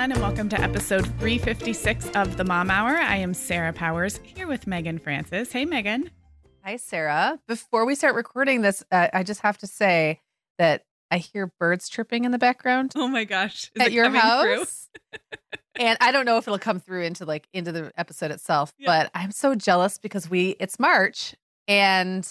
Everyone, and welcome to episode 356 of the Mom Hour. I am Sarah Powers here with Meagan Francis. Hey, Meagan. Hi, Sarah. Before we start recording this, uh, I just have to say that I hear birds chirping in the background Oh my gosh. Is at it your house. and I don't know if it'll come through into like into the episode itself, Yeah. but I'm so jealous because we it's March and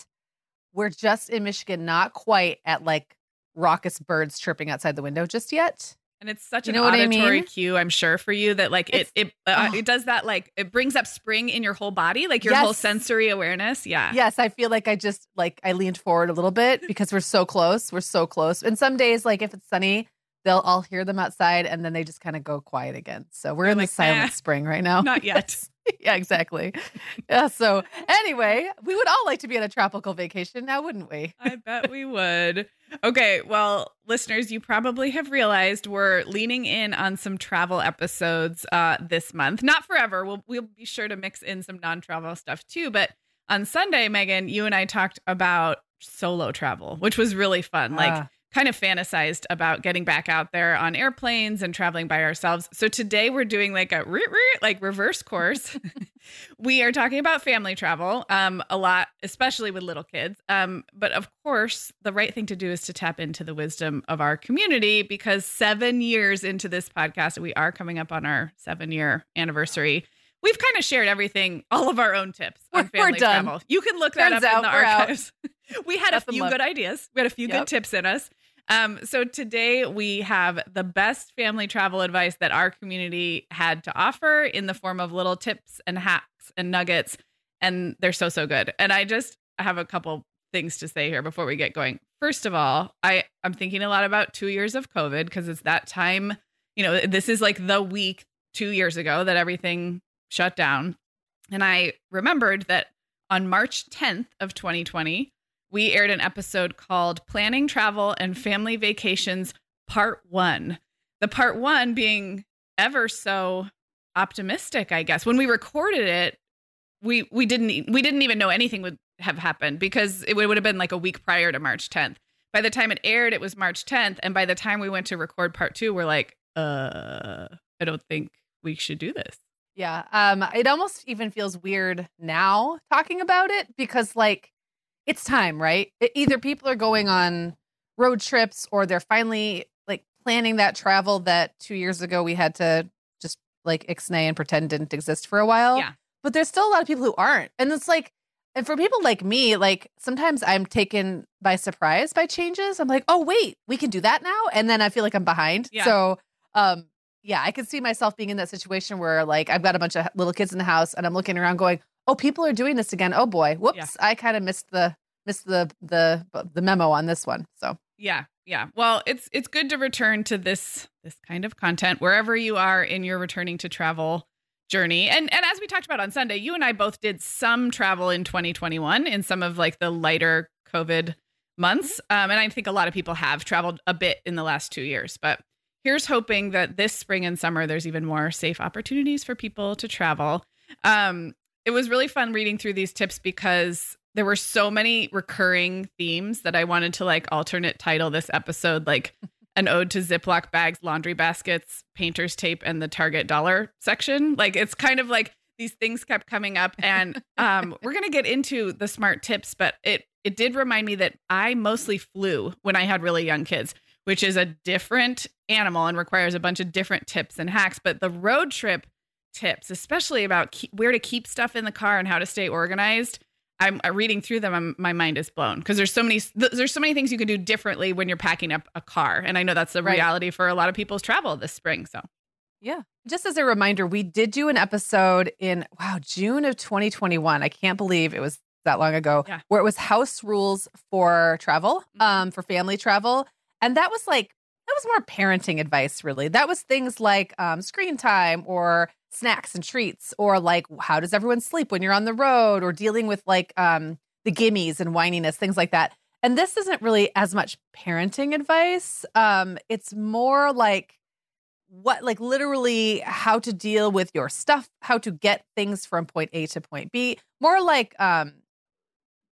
we're just in Michigan, not quite at like raucous birds chirping outside the window just yet. And it's such You an what I auditory mean? cue, I'm sure, for you that like it It's- it uh, oh. it does that like it brings up spring in your whole body, like your whole sensory awareness. Yeah. Yes, I feel like I just like I leaned forward a little bit because we're so close. We're so close. And some days, like if it's sunny, they'll all hear them outside and then they just kind of go quiet again. So we're in like, the silent "Eh, spring right now. Not yet. yeah, exactly. Yeah. So anyway, we would all like to be on a tropical vacation now, wouldn't we? I bet we would. Okay, well, listeners, you probably have realized we're leaning in on some travel episodes uh, this month. Not forever. We'll we'll be sure to mix in some non-travel stuff too. But on Sunday, Meagan, you and I talked about solo travel, which was really fun. Like Ah. Kind of fantasized about getting back out there on airplanes and traveling by ourselves. So today we're doing like a like reverse course. we are talking about family travel um a lot especially with little kids um but of course the right thing to do is to tap into the wisdom of our community because 7 years into this podcast we are coming up on our 7 year anniversary we've kind of shared everything all of our own tips on We're- we're family done. travel you can look that Turns up in out the we're out. archives we had a few good ideas we had a few Yep. good tips in us um, so today we have the best family travel advice that our community had to offer in the form of little tips and hacks and nuggets, and they're so so good. And I just have a couple things to say here before we get going. First of all, I I'm thinking a lot about two years of COVID because it's that time. You know, this is like the week two years ago that everything shut down, and I remembered that on March 10th of 2020 we aired an episode called Planning Travel and Family Vacations Part 1. The part 1 being ever so optimistic, I guess. When we recorded it, we we didn't we didn't even know anything would have happened because it would, would have been like a week prior to March 10th. By the time it aired, it was March 10th, and by the time we went to record part 2, we're like, uh, I don't think we should do this. Yeah. Um, it almost even feels weird now talking about it because like it's time, right? Either people are going on road trips or they're finally like planning that travel that two years ago we had to just like ixnay and pretend didn't exist for a while. Yeah. But there's still a lot of people who aren't. And it's like, and for people like me, like sometimes I'm taken by surprise by changes. I'm like, oh wait, we can do that now. And then I feel like I'm behind. Yeah. So um yeah, I can see myself being in that situation where like I've got a bunch of little kids in the house and I'm looking around going, "Oh, people are doing this again. Oh boy. Whoops. Yeah. I kind of missed the missed the the the memo on this one. So yeah, yeah. Well, it's it's good to return to this this kind of content wherever you are in your returning to travel journey. And and as we talked about on Sunday, you and I both did some travel in 2021 in some of like the lighter COVID months. Um, and I think a lot of people have traveled a bit in the last two years. But here's hoping that this spring and summer there's even more safe opportunities for people to travel. Um, it was really fun reading through these tips because there were so many recurring themes that I wanted to like alternate title this episode like an ode to Ziploc bags, laundry baskets, painter's tape, and the Target dollar section. Like it's kind of like these things kept coming up, and um, we're gonna get into the smart tips, but it it did remind me that I mostly flew when I had really young kids, which is a different animal and requires a bunch of different tips and hacks. But the road trip tips, especially about keep, where to keep stuff in the car and how to stay organized, I'm uh, reading through them. I'm, my mind is blown because there's so many there's so many things you can do differently when you're packing up a car, and I know that's the right. reality for a lot of people's travel this spring. So, yeah. Just as a reminder, we did do an episode in wow June of 2021. I can't believe it was that long ago, yeah. where it was house rules for travel, mm-hmm. um, for family travel, and that was like that was more parenting advice. Really, that was things like um, screen time or snacks and treats or like how does everyone sleep when you're on the road or dealing with like um the gimmies and whininess things like that. And this isn't really as much parenting advice. Um it's more like what like literally how to deal with your stuff how to get things from point a to point b. More like um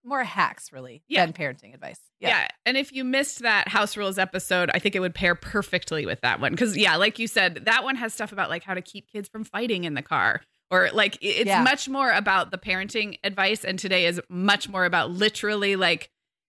more hacks really yeah. than parenting advice. Yeah. yeah. And if you missed that house rules episode, I think it would pair perfectly with that one. Cause yeah, like you said, that one has stuff about like how to keep kids from fighting in the car. Or like it's yeah. much more about the parenting advice. And today is much more about literally like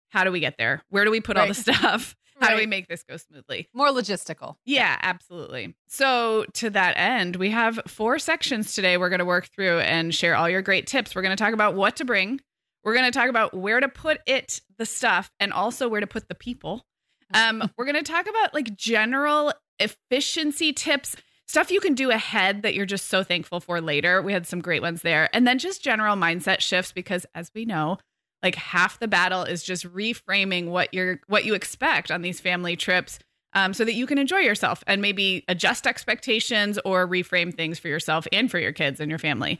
how do we get there? Where do we put right. all the stuff? How right. do we make this go smoothly? More logistical. Yeah, absolutely. So, to that end, we have four sections today we're going to work through and share all your great tips. We're going to talk about what to bring, we're going to talk about where to put it, the stuff, and also where to put the people. Um, we're going to talk about like general efficiency tips, stuff you can do ahead that you're just so thankful for later. We had some great ones there. And then just general mindset shifts because as we know, like half the battle is just reframing what you're what you expect on these family trips um, so that you can enjoy yourself and maybe adjust expectations or reframe things for yourself and for your kids and your family.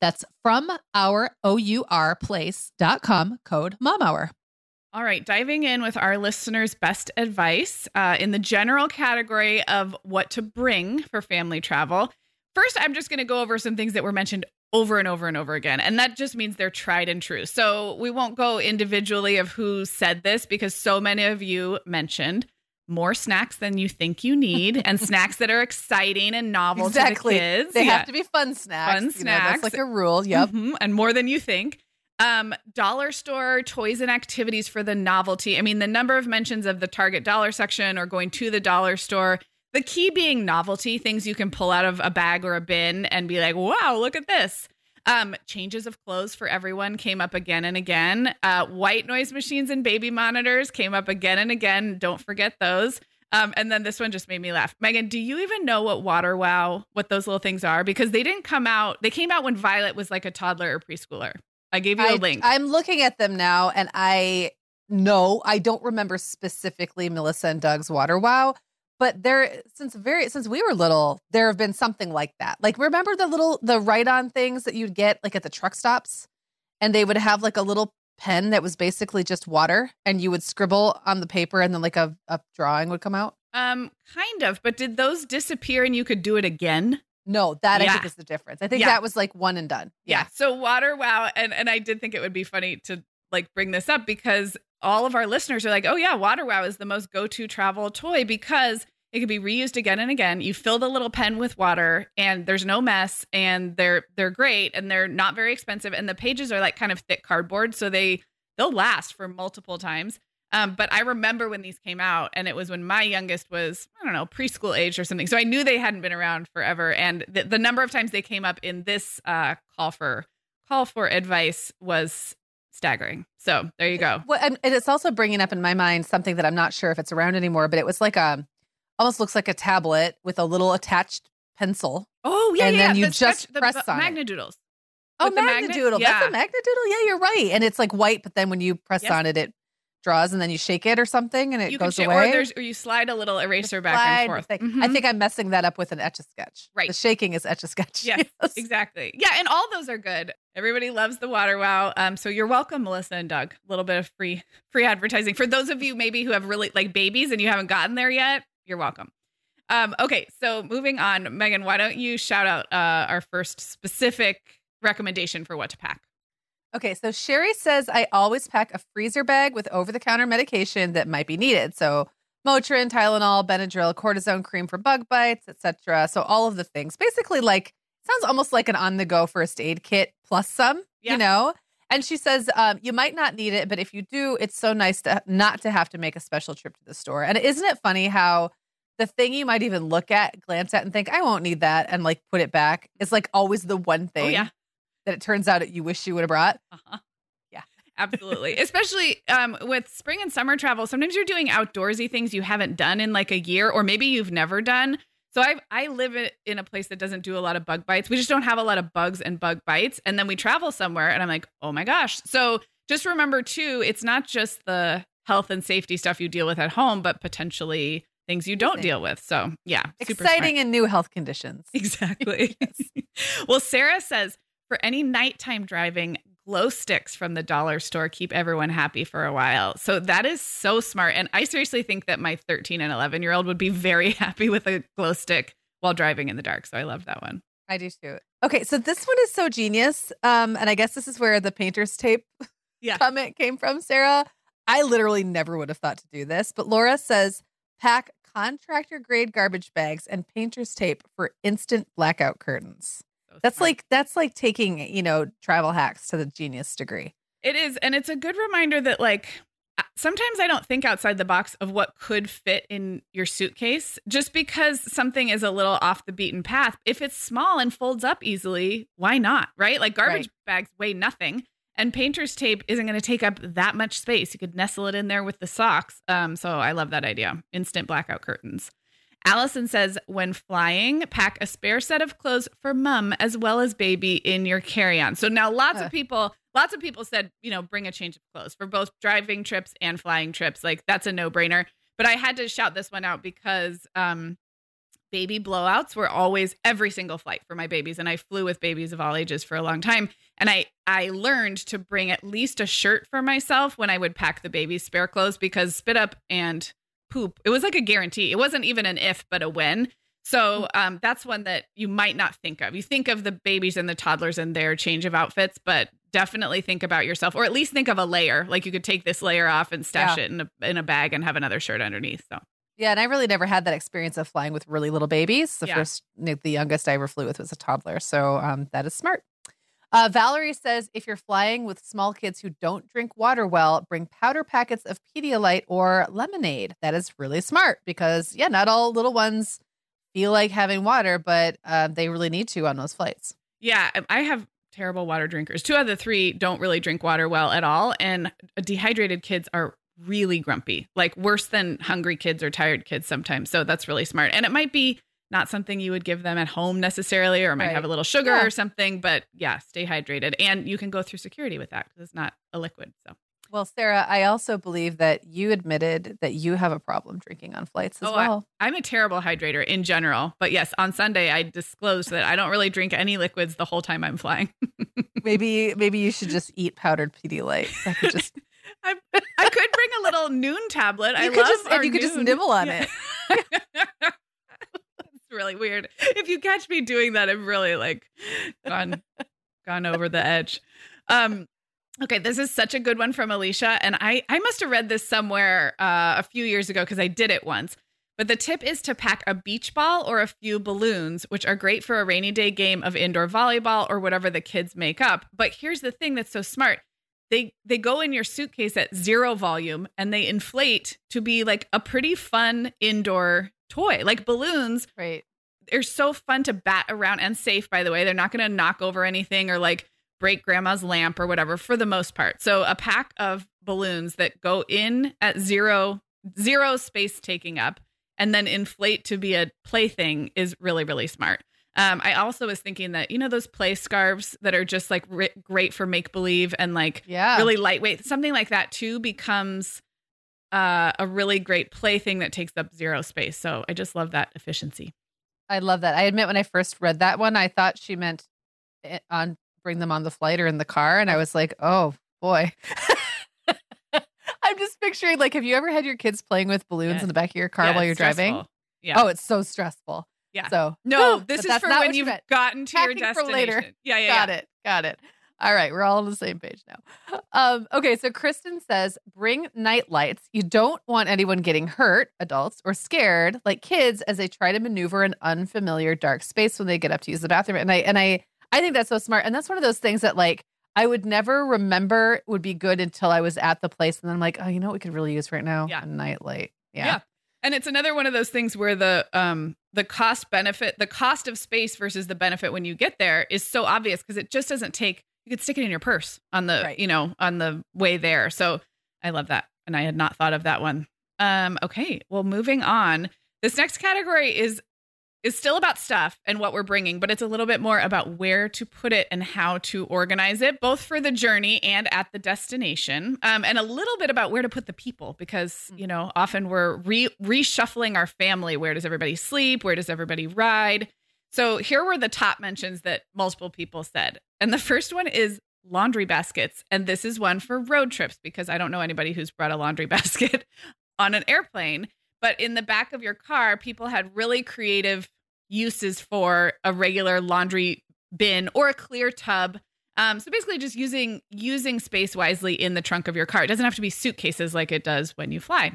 That's from our O-U-R place.com code MOMHOUR. All right, diving in with our listeners' best advice uh, in the general category of what to bring for family travel. First, I'm just going to go over some things that were mentioned over and over and over again. And that just means they're tried and true. So we won't go individually of who said this because so many of you mentioned more snacks than you think you need and snacks that are exciting and novel exactly. to the kids. They yeah. have to be fun snacks. Fun snacks. You know, that's like a rule. Yep. Mm-hmm. And more than you think. Um, dollar store toys and activities for the novelty. I mean, the number of mentions of the Target dollar section or going to the dollar store. The key being novelty, things you can pull out of a bag or a bin and be like, wow, look at this. Um, changes of clothes for everyone came up again and again. Uh, white noise machines and baby monitors came up again and again. Don't forget those. Um, and then this one just made me laugh. Meagan, do you even know what Water Wow, what those little things are? Because they didn't come out, they came out when Violet was like a toddler or preschooler. I gave you a I, link. I'm looking at them now and I know I don't remember specifically Melissa and Doug's Water Wow, but there since very since we were little there have been something like that. Like remember the little the write on things that you'd get like at the truck stops? And they would have like a little pen that was basically just water and you would scribble on the paper and then like a, a drawing would come out? Um kind of but did those disappear and you could do it again? No that yeah. i think is the difference. I think yeah. that was like one and done. Yeah. yeah. So water wow and and i did think it would be funny to like bring this up because all of our listeners are like, oh yeah, Water Wow is the most go-to travel toy because it can be reused again and again. You fill the little pen with water and there's no mess and they're they're great and they're not very expensive and the pages are like kind of thick cardboard so they they'll last for multiple times. Um, but I remember when these came out and it was when my youngest was, I don't know, preschool age or something. So I knew they hadn't been around forever. And the, the number of times they came up in this uh, call for call for advice was staggering. So there you go. Well, and it's also bringing up in my mind something that I'm not sure if it's around anymore, but it was like a almost looks like a tablet with a little attached pencil. Oh yeah, and yeah. then you the just sketch, press the, on Magnadoodles. It. Oh, Magnadoodle. Yeah. That's a Magnadoodle. Yeah, you're right. And it's like white, but then when you press yes. on it, it draws and then you shake it or something and it you goes sh- away. Or, there's, or you slide a little eraser back and forth. Mm-hmm. I think I'm messing that up with an etch a sketch. Right. The shaking is etch a sketch. Yes, yes, exactly. Yeah, and all those are good. Everybody loves the water wow. Um, so you're welcome, Melissa and Doug. A little bit of free free advertising for those of you maybe who have really like babies and you haven't gotten there yet. You're welcome. Um, okay, so moving on, Meagan, why don't you shout out uh, our first specific recommendation for what to pack? Okay, so Sherry says I always pack a freezer bag with over the counter medication that might be needed. So Motrin, Tylenol, Benadryl, cortisone cream for bug bites, etc. So all of the things. Basically like sounds almost like an on the go first aid kit plus some, yeah. you know? And she says um, you might not need it, but if you do, it's so nice to not to have to make a special trip to the store. And isn't it funny how the thing you might even look at, glance at, and think, I won't need that, and like put it back is like always the one thing. Oh, yeah that it turns out you wish you would have brought. Uh-huh. Yeah, absolutely. Especially um, with spring and summer travel, sometimes you're doing outdoorsy things you haven't done in like a year, or maybe you've never done. So I I live in a place that doesn't do a lot of bug bites. We just don't have a lot of bugs and bug bites. And then we travel somewhere, and I'm like, oh my gosh. So just remember too, it's not just the health and safety stuff you deal with at home, but potentially things you don't deal with. So yeah, exciting and new health conditions. Exactly. well, Sarah says for any nighttime driving, glow sticks from the dollar store keep everyone happy for a while. So that is so smart. And I seriously think that my 13 and 11 year old would be very happy with a glow stick while driving in the dark. So I love that one. I do too. Okay, so this one is so genius. Um, and I guess this is where the painter's tape yeah. comment came from, Sarah. I literally never would have thought to do this, but Laura says pack contractor grade garbage bags and painter's tape for instant blackout curtains that's like that's like taking you know travel hacks to the genius degree. It is and it's a good reminder that like sometimes i don't think outside the box of what could fit in your suitcase just because something is a little off the beaten path. If it's small and folds up easily why not right? Like garbage right. bags weigh nothing and painter's tape isn't going to take up that much space. You could nestle it in there with the socks. Um, so i love that idea. Instant blackout curtains Allison says, when flying, pack a spare set of clothes for mom as well as baby in your carry-on. So now lots Huh. of people, lots of people said, you know, bring a change of clothes for both driving trips and flying trips. Like that's a no-brainer. But I had to shout this one out because um baby blowouts were always every single flight for my babies and I flew with babies of all ages for a long time and I I learned to bring at least a shirt for myself when I would pack the baby's spare clothes because spit up and poop it was like a guarantee it wasn't even an if but a when so um, that's one that you might not think of you think of the babies and the toddlers and their change of outfits but definitely think about yourself or at least think of a layer like you could take this layer off and stash Yeah. it in a, in a bag and have another shirt underneath so Yeah, and I really never had that experience of flying with really little babies. The Yeah. first, the youngest I ever flew with was a toddler, so um, that is smart. Uh, Valerie says if you're flying with small kids who don't drink water well, bring powder packets of Pedialyte or lemonade. That is really smart because yeah, not all little ones feel like having water, but uh, they really need to on those flights. Yeah, I have terrible water drinkers. Two out of the three don't really drink water well at all. And dehydrated kids are really grumpy, like worse than hungry kids or tired kids sometimes. So that's really smart. And it might be not something you would give them at home necessarily, or might Right. have a little sugar Yeah. or something. But yeah, stay hydrated. And you can go through security with that because it's not a liquid. So, Well, Sarah, I also believe that you admitted that you have a problem drinking on flights as Oh, well. I'm a terrible hydrator in general. But yes, on Sunday, I disclosed that I don't really drink any liquids the whole time I'm flying. maybe maybe you should just eat powdered Pedialyte. That could just I, I could bring a little Nuun tablet. I You could love just- and you could just nibble on Yeah. it's really weird. If you catch me doing that, I've really like gone gone over the edge. Um okay, this is such a good one from Alicia and I I must have read this somewhere uh, a few years ago cuz I did it once. But the tip is to pack a beach ball or a few balloons, which are great for a rainy day game of indoor volleyball or whatever the kids make up. But here's the thing that's so smart. They they go in your suitcase at zero volume and they inflate to be like a pretty fun indoor toy. Like balloons right. They're so fun to bat around and safe by the way. They're not going to knock over anything or like break grandma's lamp or whatever for the most part. So a pack of balloons that go in at zero zero space taking up and then inflate to be a plaything is really really smart. Um, i also was thinking that you know those play scarves that are just like ri- great for make believe and like Yeah. really lightweight something like that too becomes uh, a really great plaything that takes up zero space. So i just love that efficiency I love that. I admit when I first read that one, I thought she meant it on bring them on the flight or in the car, and I oh. was like, oh boy. I'm just picturing like, have you ever had your kids playing with balloons Yeah. in the back of your car Yeah, while you're driving? stressful. Yeah. Oh, it's so stressful. Yeah. So no, this is for when you you've gotten to your Packing for destination. later. Yeah, yeah, Got yeah. it. Got it. All right, we're all on the same page now. Um, okay, so Kristen says, bring night lights. You don't want anyone getting hurt, adults, or scared, like kids, as they try to maneuver an unfamiliar dark space when they get up to use the bathroom. And I and I I think that's so smart. And that's one of those things that like I would never remember would be good until I was at the place, and then I'm like, oh, you know what we could really use right now? Yeah. A night light. Yeah. Yeah. And it's another one of those things where the um the cost benefit, the cost of space versus the benefit when you get there is so obvious because it just doesn't take you could stick it in your purse on the Right. you know on the way there. So I love that. And I had not thought of that one. Um okay, well moving on. This next category is is still about stuff and what we're bringing, but it's a little bit more about where to put it and how to organize it, both for the journey and at the destination, um, and a little bit about where to put the people because you know often we're re- reshuffling our family. Where does everybody sleep? Where does everybody ride? So here were the top mentions that multiple people said, and the first one is laundry baskets, and this is one for road trips because I don't know anybody who's brought a laundry basket on an airplane. But in the back of your car, people had really creative uses for a regular laundry bin or a clear tub. Um, so basically, just using using space wisely in the trunk of your car. It doesn't have to be suitcases like it does when you fly.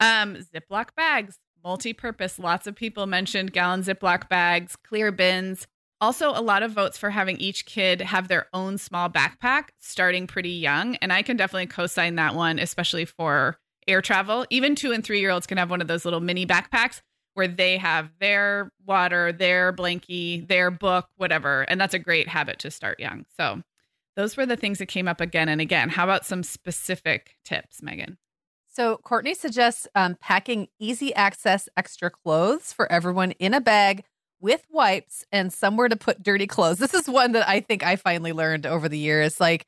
Um, Ziploc bags, multi-purpose. Lots of people mentioned gallon Ziploc bags, clear bins. Also, a lot of votes for having each kid have their own small backpack starting pretty young. And I can definitely co sign that one, especially for air travel. Even two and three year olds can have one of those little mini backpacks where they have their water, their blankie, their book, whatever. And that's a great habit to start young. So, those were the things that came up again and again. How about some specific tips, Meagan? So Courtney suggests um, packing easy access extra clothes for everyone in a bag with wipes and somewhere to put dirty clothes. This is one that I think I finally learned over the years. Like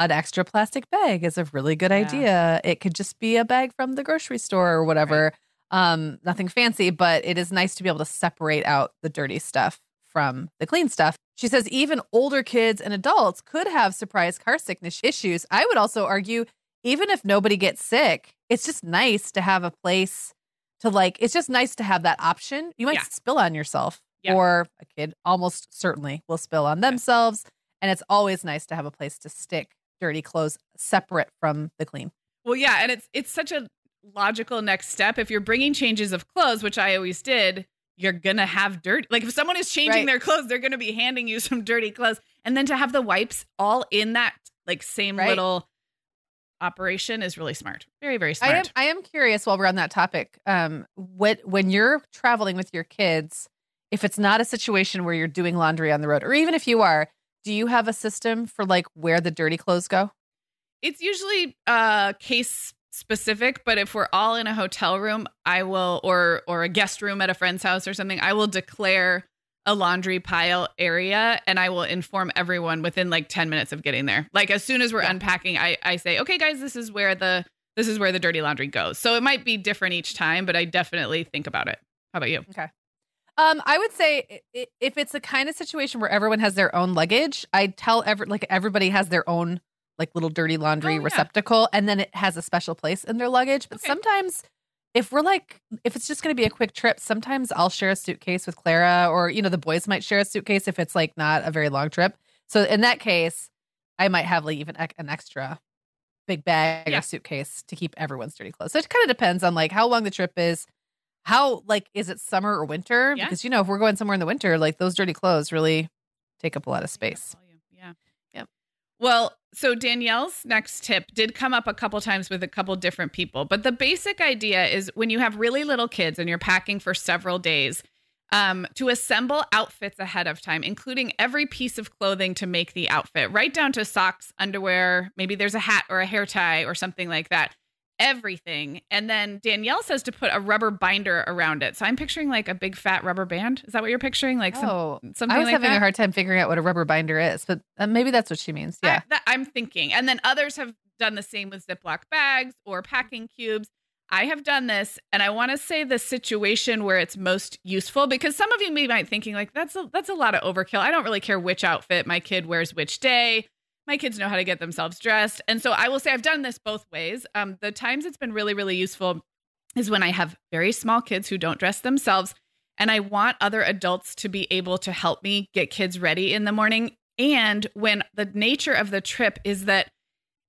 an extra plastic bag is a really good yeah. idea. It could just be a bag from the grocery store or whatever. Right. Um, nothing fancy, but it is nice to be able to separate out the dirty stuff from the clean stuff. She says even older kids and adults could have surprise car sickness issues. I would also argue, even if nobody gets sick, it's just nice to have a place to like, it's just nice to have that option. You might yeah. spill on yourself, yeah. or a kid almost certainly will spill on themselves. Yeah. And it's always nice to have a place to stick dirty clothes separate from the clean. Well, yeah. And it's, it's such a logical next step. If you're bringing changes of clothes, which I always did, you're gonna have dirt. Like if someone is changing right. their clothes, they're gonna be handing you some dirty clothes, and then to have the wipes all in that like same right. little operation is really smart. Very very smart. I am I am curious while we're on that topic. Um, what when you're traveling with your kids, if it's not a situation where you're doing laundry on the road, or even if you are, do you have a system for like where the dirty clothes go? It's usually uh case specific, but if we're all in a hotel room, I will or or a guest room at a friend's house or something, I will declare a laundry pile area and I will inform everyone within like 10 minutes of getting there. Like as soon as we're yeah. unpacking, I I say, "Okay guys, this is where the this is where the dirty laundry goes." So it might be different each time, but I definitely think about it. How about you? Okay. Um, I would say if it's a kind of situation where everyone has their own luggage, I tell every like everybody has their own like little dirty laundry oh, receptacle and then it has a special place in their luggage. But okay. sometimes if we're like if it's just going to be a quick trip, sometimes I'll share a suitcase with Clara or you know the boys might share a suitcase if it's like not a very long trip. So in that case, I might have like even an extra big bag yeah. or suitcase to keep everyone's dirty clothes. So it kind of depends on like how long the trip is. How like is it summer or winter? Yeah. Because you know if we're going somewhere in the winter, like those dirty clothes really take up a lot of space. Yeah. Yeah. Well, so Danielle's next tip did come up a couple times with a couple different people, but the basic idea is when you have really little kids and you're packing for several days, um, to assemble outfits ahead of time, including every piece of clothing to make the outfit, right down to socks, underwear, maybe there's a hat or a hair tie or something like that everything. And then Danielle says to put a rubber binder around it. So I'm picturing like a big fat rubber band. Is that what you're picturing? Like oh, some, something I was like having that? a hard time figuring out what a rubber binder is, but uh, maybe that's what she means. Yeah. I, am thinking. And then others have done the same with Ziploc bags or packing cubes. I have done this and I want to say the situation where it's most useful because some of you may be thinking like that's a, that's a lot of overkill. I don't really care which outfit my kid wears which day my kids know how to get themselves dressed. And so I will say I've done this both ways. Um, the times it's been really, really useful is when I have very small kids who don't dress themselves. And I want other adults to be able to help me get kids ready in the morning. And when the nature of the trip is that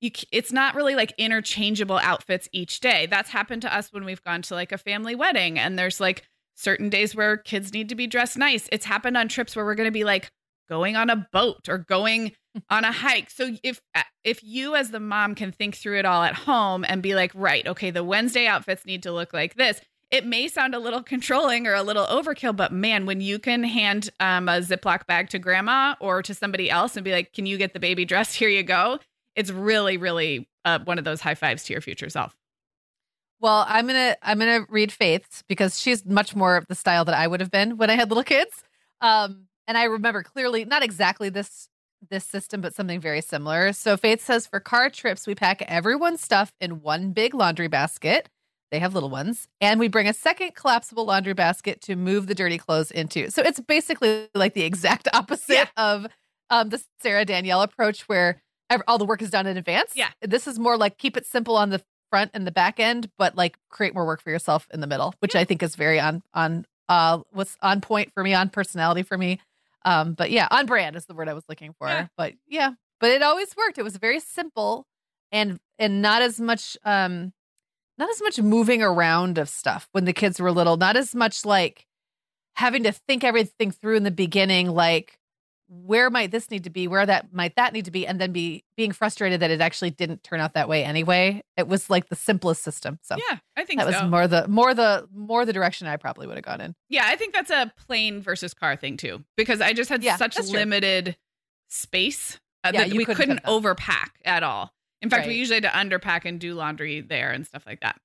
you, it's not really like interchangeable outfits each day. That's happened to us when we've gone to like a family wedding and there's like certain days where kids need to be dressed nice. It's happened on trips where we're going to be like going on a boat or going on a hike. So if uh, if you as the mom can think through it all at home and be like, right, okay, the Wednesday outfits need to look like this. It may sound a little controlling or a little overkill, but man, when you can hand um, a Ziploc bag to grandma or to somebody else and be like, "Can you get the baby dressed? Here you go." It's really, really uh, one of those high fives to your future self. Well, I'm gonna I'm gonna read Faith's because she's much more of the style that I would have been when I had little kids. Um, and I remember clearly, not exactly this this system, but something very similar. So Faith says for car trips, we pack everyone's stuff in one big laundry basket. They have little ones. And we bring a second collapsible laundry basket to move the dirty clothes into. So it's basically like the exact opposite yeah. of um, the Sarah Danielle approach where all the work is done in advance. Yeah. This is more like keep it simple on the front and the back end, but like create more work for yourself in the middle, which yeah. I think is very on on uh what's on point for me, on personality for me. Um, but yeah, on brand is the word I was looking for. Yeah. But yeah, but it always worked. It was very simple and and not as much um not as much moving around of stuff when the kids were little, not as much like having to think everything through in the beginning like where might this need to be? Where that might that need to be? And then be being frustrated that it actually didn't turn out that way anyway. It was like the simplest system. So yeah i think that so. was more the more the more the direction i probably would have gone in. Yeah i think that's a plane versus car thing too because i just had yeah, such limited space uh, yeah, that we couldn't, couldn't overpack at all. In fact, Right. we usually had to underpack and do laundry there and stuff like that.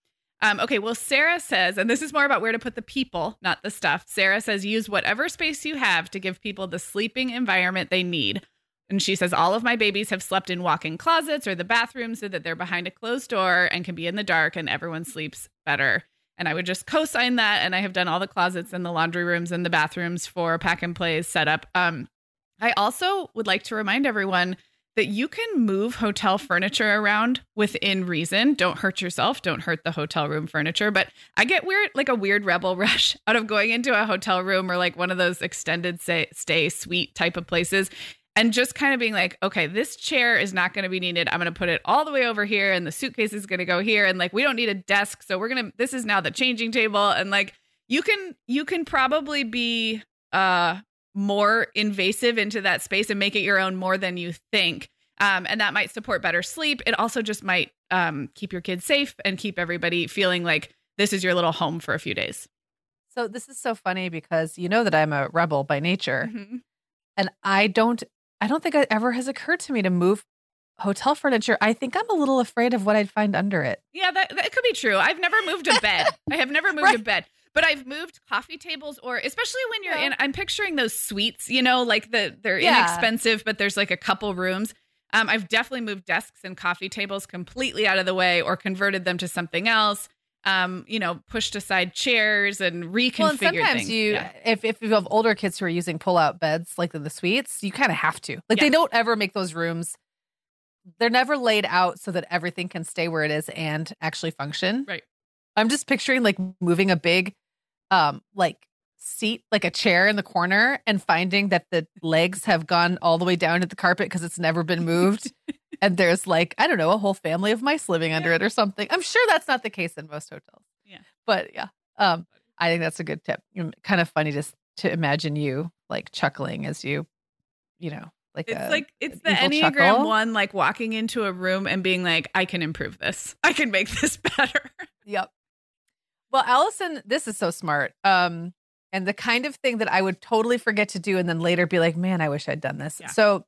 Um, okay, well, Sarah says, and this is more about where to put the people, not the stuff. Sarah says, use whatever space you have to give people the sleeping environment they need. And she says, all of my babies have slept in walk in closets or the bathroom so that they're behind a closed door and can be in the dark and everyone sleeps better. And I would just co sign that. And I have done all the closets and the laundry rooms and the bathrooms for pack and plays setup. Um, I also would like to remind everyone that you can move hotel furniture around within reason. Don't hurt yourself. Don't hurt the hotel room furniture. But I get weird, like a weird rebel rush out of going into a hotel room or like one of those extended stay, stay suite type of places and just kind of being like, okay, this chair is not going to be needed. I'm going to put it all the way over here and the suitcase is going to go here. And like, we don't need a desk. So we're going to, this is now the changing table. And like, you can, you can probably be, uh, more invasive into that space and make it your own more than you think. Um, and that might support better sleep. It also just might um, keep your kids safe and keep everybody feeling like this is your little home for a few days. So this is so funny because you know that I'm a rebel by nature, Mhm. and I don't. I don't think it ever has occurred to me to move hotel furniture. I think I'm a little afraid of what I'd find under it. Yeah, that, that could be true. I've never moved a bed. I have never moved a bed, but I've moved coffee tables, or especially when you're Yeah. in. I'm picturing those suites. You know, like the they're Yeah. inexpensive, but there's like a couple rooms. Um, I've definitely moved desks and coffee tables completely out of the way, or converted them to something else. Um, you know, pushed aside chairs and reconfigured Well, and sometimes things. you, Yeah. if if you have older kids who are using pull-out beds like in the suites, you kind of have to. Like they don't ever make those rooms. They're never laid out so that everything can stay where it is and actually function. Right. I'm just picturing like moving a big, um, like seat, like a chair in the corner, and finding that the legs have gone all the way down to the carpet because it's never been moved. and there's like I don't know a whole family of mice living under Yeah. it or something. I'm sure that's not the case in most hotels. Yeah. but yeah, um, I think that's a good tip. You know, Kind of funny to s- to imagine you like chuckling as you, you know, like It's a- like it's the Enneagram chuckle. one, like walking into a room and being like, I can improve this. I can make this better. Yep. Well, Allison, this is so smart. Um, and the kind of thing that I would totally forget to do and then later be like, man, I wish I'd done this. Yeah. So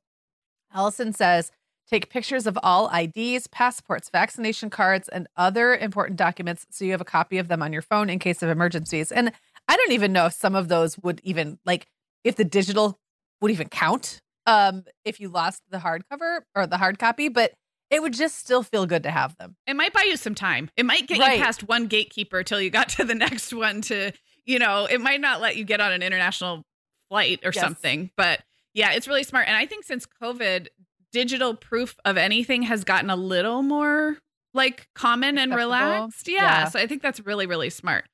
Allison says, take pictures of all IDs, passports, vaccination cards, and other important documents so you have a copy of them on your phone in case of emergencies. And I don't even know if some of those would even like if the digital would even count um if you lost the hardcover or the hard copy, but it would just still feel good to have them. It might buy you some time. It might get Right. you past one gatekeeper till you got to the next one to, you know, it might not let you get on an international flight or Yes. something. But yeah, it's really smart. And I think since COVID, digital proof of anything has gotten a little more like common and Acceptable. relaxed. Yeah, Yeah. So I think that's really, really smart.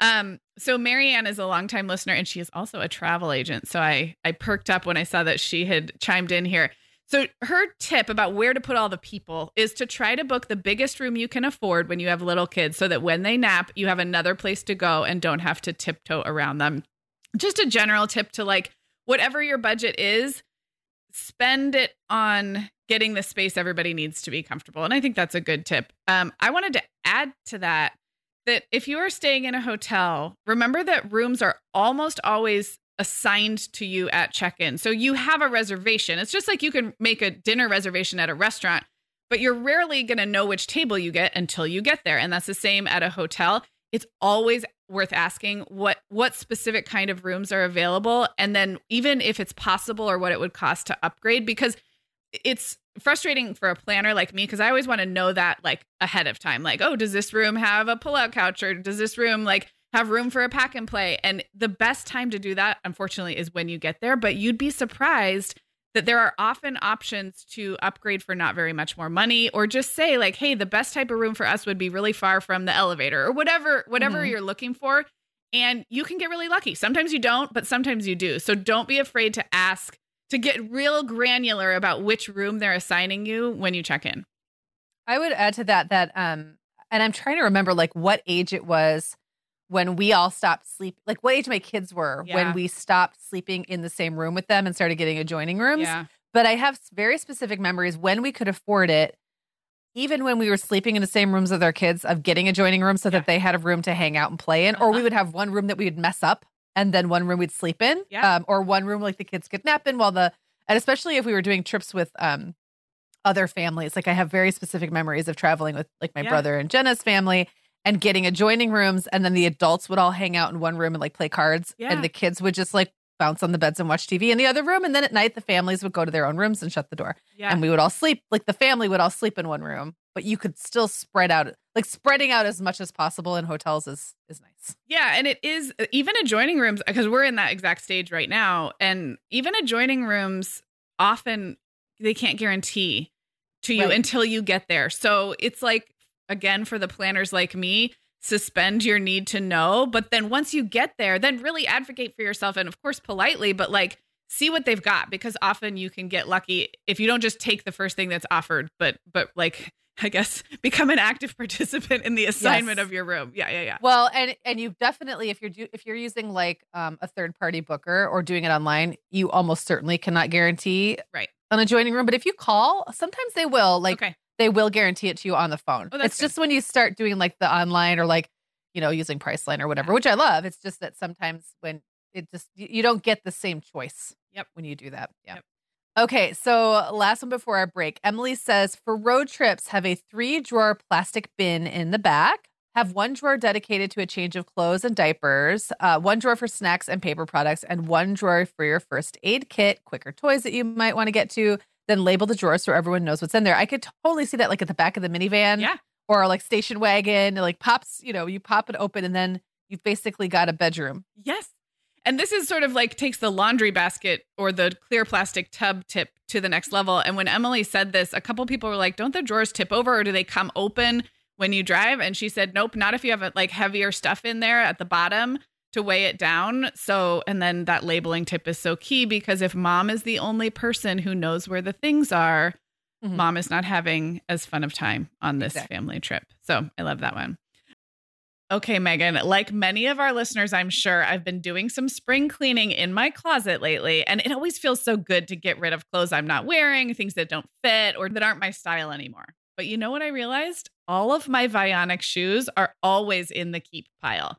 Um, so Marianne is a longtime listener and she is also a travel agent. So I I perked up when I saw that she had chimed in here. So her tip about where to put all the people is to try to book the biggest room you can afford when you have little kids so that when they nap, you have another place to go and don't have to tiptoe around them. Just a general tip to like whatever your budget is, spend it on getting the space everybody needs to be comfortable. And I think that's a good tip. Um, I wanted to add to that that if you are staying in a hotel, remember that rooms are almost always assigned to you at check-in. So you have a reservation. It's just like you can make a dinner reservation at a restaurant, but you're rarely going to know which table you get until you get there. And that's the same at a hotel. It's always worth asking what what specific kind of rooms are available and then even if it's possible or what it would cost to upgrade because it's frustrating for a planner like me because I always want to know that like ahead of time. Like, oh, does this room have a pull-out couch or does this room like have room for a pack and play? And the best time to do that, unfortunately, is when you get there. But you'd be surprised that there are often options to upgrade for not very much more money or just say like hey the best type of room for us would be really far from the elevator or whatever whatever Mhm. you're looking for and you can get really lucky sometimes you don't but sometimes you do so don't be afraid to ask to get real granular about which room they're assigning you when you check in I would add to that that um and I'm trying to remember like what age it was when we all stopped sleep like what age my kids were Yeah. when we stopped sleeping in the same room with them and started getting adjoining rooms. yeah But I have very specific memories when we could afford it even when we were sleeping in the same rooms with our kids of getting adjoining rooms so Yeah. that they had a room to hang out and play in or we Uh-huh. would have one room that we would mess up and then one room we'd sleep in Yeah. um, or one room like the kids could nap in while the and especially if we were doing trips with um other families. Like I have very specific memories of traveling with like my brother and Jenna's family and getting adjoining rooms and then the adults would all hang out in one room and like play cards Yeah. and the kids would just like bounce on the beds and watch TV in the other room and then at night the families would go to their own rooms and shut the door Yeah. and we would all sleep like the family would all sleep in one room but you could still spread out like spreading out as much as possible in hotels is is nice Yeah, and it is even adjoining rooms because we're in that exact stage right now, and even adjoining rooms often they can't guarantee to you Right. until you get there. So it's like again for the planners like me, suspend your need to know, but then once you get there, then really advocate for yourself and of course politely, but like see what they've got because often you can get lucky if you don't just take the first thing that's offered, but but like I guess become an active participant in the assignment Yes. of your room. Yeah, yeah, yeah. Well, and and you definitely if you're do, if you're using like um, a third party booker or doing it online, you almost certainly cannot guarantee Right. an adjoining room. But if you call, sometimes they will like okay. They will guarantee it to you on the phone. Oh, it's just when you start doing like the online or like you know using Priceline or whatever, which I love. It's just that sometimes when it just you you don't get the same choice. Yep. When you do that, yeah. Yep. Okay, so last one before our break. Emily says for road trips, have a three drawer plastic bin in the back. Have one drawer dedicated to a change of clothes and diapers, uh, one drawer for snacks and paper products, and one drawer for your first aid kit, quicker toys that you might want to get to. Then label the drawers so everyone knows what's in there. I could totally see that like at the back of the minivan Yeah. or like station wagon, like pops, you know, you pop it open and then you've basically got a bedroom. Yes. And this is sort of like takes the laundry basket or the clear plastic tub tip to the next level. And when Emily said this, a couple people were like, "Don't the drawers tip over or do they come open when you drive?" And she said, "Nope, not if you have like heavier stuff in there at the bottom to weigh it down." So, and then that labeling tip is so key because if mom is the only person who knows where the things are, Mhm. mom is not having as fun of time on this Exactly. family trip. So, I love that one. Okay, Meagan, like many of our listeners, I'm sure I've been doing some spring cleaning in my closet lately, and it always feels so good to get rid of clothes I'm not wearing, things that don't fit or that aren't my style anymore. But you know what I realized? All of my Vionic shoes are always in the keep pile.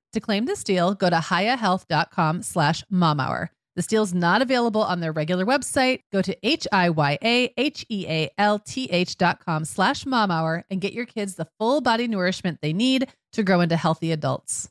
To claim this deal, go to hiyahealth.com slash momhour. This deal is not available on their regular website. Go to H-I-Y-A-H-E-A-L-T-H dot com slash momhour and get your kids the full body nourishment they need to grow into healthy adults.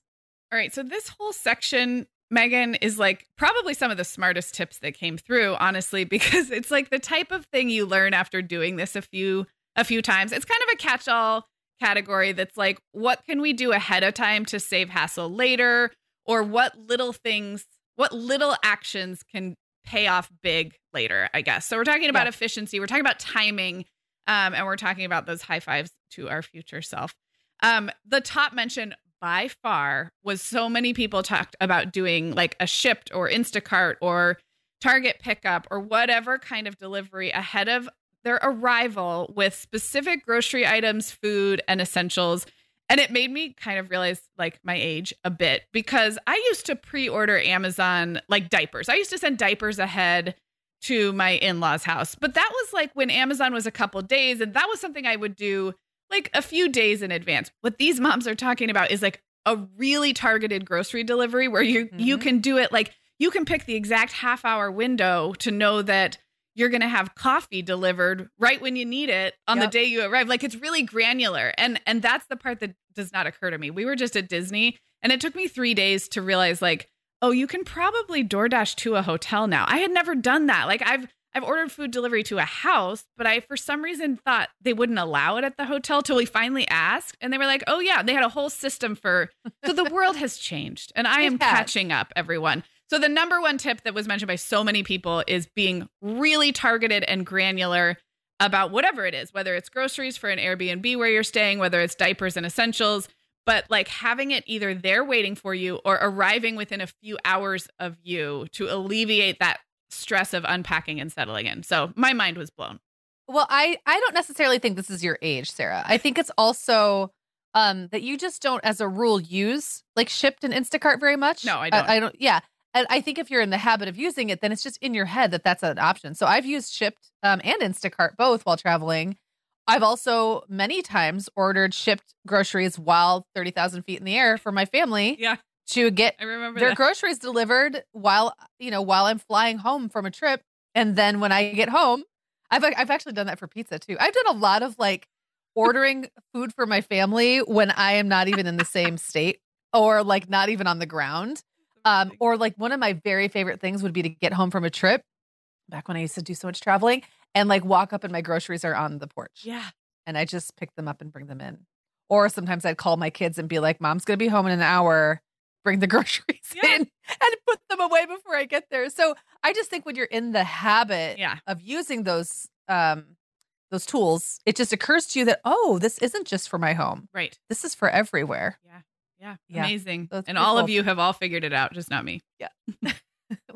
All right. So this whole section, Meagan, is like probably some of the smartest tips that came through, honestly, because it's like the type of thing you learn after doing this a few a few times. It's kind of a catch-all category that's like, what can we do ahead of time to save hassle later? Or what little things, what little actions can pay off big later, I guess. So we're talking about Yeah. efficiency, we're talking about timing, um, and we're talking about those high fives to our future self. Um, the top mention by far was so many people talked about doing like a Shipt or Instacart or Target pickup or whatever kind of delivery ahead of their arrival with specific grocery items, food, and essentials. And it made me kind of realize like my age a bit because I used to pre order Amazon like diapers. I used to send diapers ahead to my in law's house. But that was like when Amazon was a couple days, and that was something I would do like a few days in advance. What these moms are talking about is like a really targeted grocery delivery where you mm-hmm. you can do it like you can pick the exact half hour window to know that you're going to have coffee delivered right when you need it on yep. the day you arrive like it's really granular and and that's the part that does not occur to me we were just at disney and it took me 3 days to realize like oh you can probably DoorDash to a hotel now i had never done that like i've I've ordered food delivery to a house, but I for some reason thought they wouldn't allow it at the hotel till we finally asked. And they were like, oh, yeah, they had a whole system for. So the world has changed and I am catching up, everyone. So the number one tip that was mentioned by so many people is being really targeted and granular about whatever it is, whether it's groceries for an Airbnb where you're staying, whether it's diapers and essentials, but like having it either there waiting for you or arriving within a few hours of you to alleviate that stress of unpacking and settling in. So my mind was blown. Well, I I don't necessarily think this is your age, Sarah. I think it's also um that you just don't as a rule use like Shipt and Instacart very much. No, I don't. I, I don't yeah. And I think if you're in the habit of using it, then it's just in your head that that's an option. So I've used Shipt um, and Instacart both while traveling. I've also many times ordered Shipt groceries while 30,000 feet in the air for my family. Yeah to get I remember their that. groceries delivered while you know while I'm flying home from a trip, and then when I get home, I've I've actually done that for pizza too. I've done a lot of like ordering food for my family when I am not even in the same state or like not even on the ground. Um, or like one of my very favorite things would be to get home from a trip back when I used to do so much traveling and like walk up and my groceries are on the porch. Yeah. And I just pick them up and bring them in. Or sometimes I'd call my kids and be like, Mom's gonna be home in an hour bring the groceries yeah. in and put them away before I get there. So I just think when you're in the habit yeah. of using those um those tools, it just occurs to you that oh, this isn't just for my home. Right. This is for everywhere. Yeah. Yeah. yeah. Amazing. and all cool. of you have all figured it out, just not me. Yeah.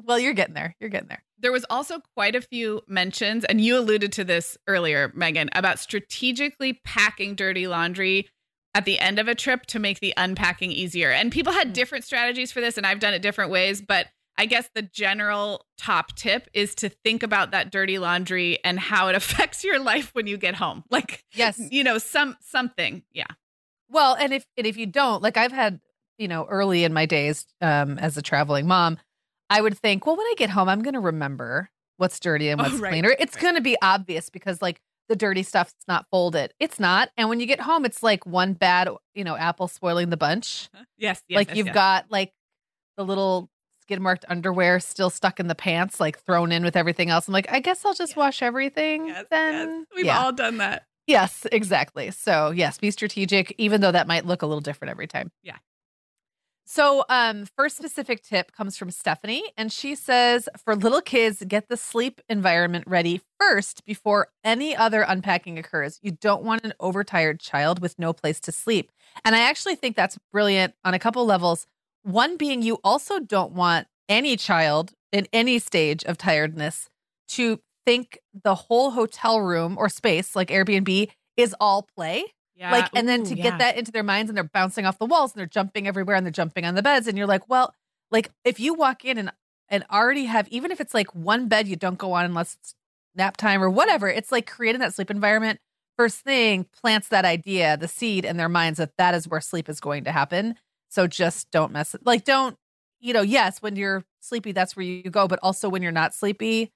well, you're getting there. You're getting there. There was also quite a few mentions, and you alluded to this earlier, Meagan, about strategically packing dirty laundry at the end of a trip to make the unpacking easier. And people had mm. different strategies for this, and I've done it different ways. But I guess the general top tip is to think about that dirty laundry and how it affects your life when you get home. Like, yes, you know, some something, yeah. Well, and if and if you don't, like I've had, you know, early in my days um, as a traveling mom, I would think, well, when I get home, I'm going to remember what's dirty and oh, what's oh, right. cleaner. It's right. going to be obvious because, like, the dirty stuff's not folded. It's not. And when you get home, it's like one bad, you know, apple spoiling the bunch. Yes. yes like yes, you've yes. got like the little skid marked underwear still stuck in the pants, like thrown in with everything else. I'm like, I guess I'll just yes. wash everything then. We've yeah. all done that. Yes, exactly. So, yes, be strategic, even though that might look a little different every time. Yeah. So, um, first specific tip comes from Stephanie, and she says for little kids, get the sleep environment ready first before any other unpacking occurs. You don't want an overtired child with no place to sleep. And I actually think that's brilliant on a couple levels. One being, you also don't want any child in any stage of tiredness to think the whole hotel room or space, like Airbnb, is all play yeah. Like, and then Ooh, to yeah. get that into their minds and they're bouncing off the walls and they're jumping everywhere and they're jumping on the beds. And you're like, well, like if you walk in and, and already have, even if it's like one bed you don't go on unless it's nap time or whatever, it's like creating that sleep environment. First thing plants that idea, the seed in their minds that that is where sleep is going to happen. So just don't mess it. Like, don't, you know, yes, when you're sleepy, that's where you go. But also when you're not sleepy,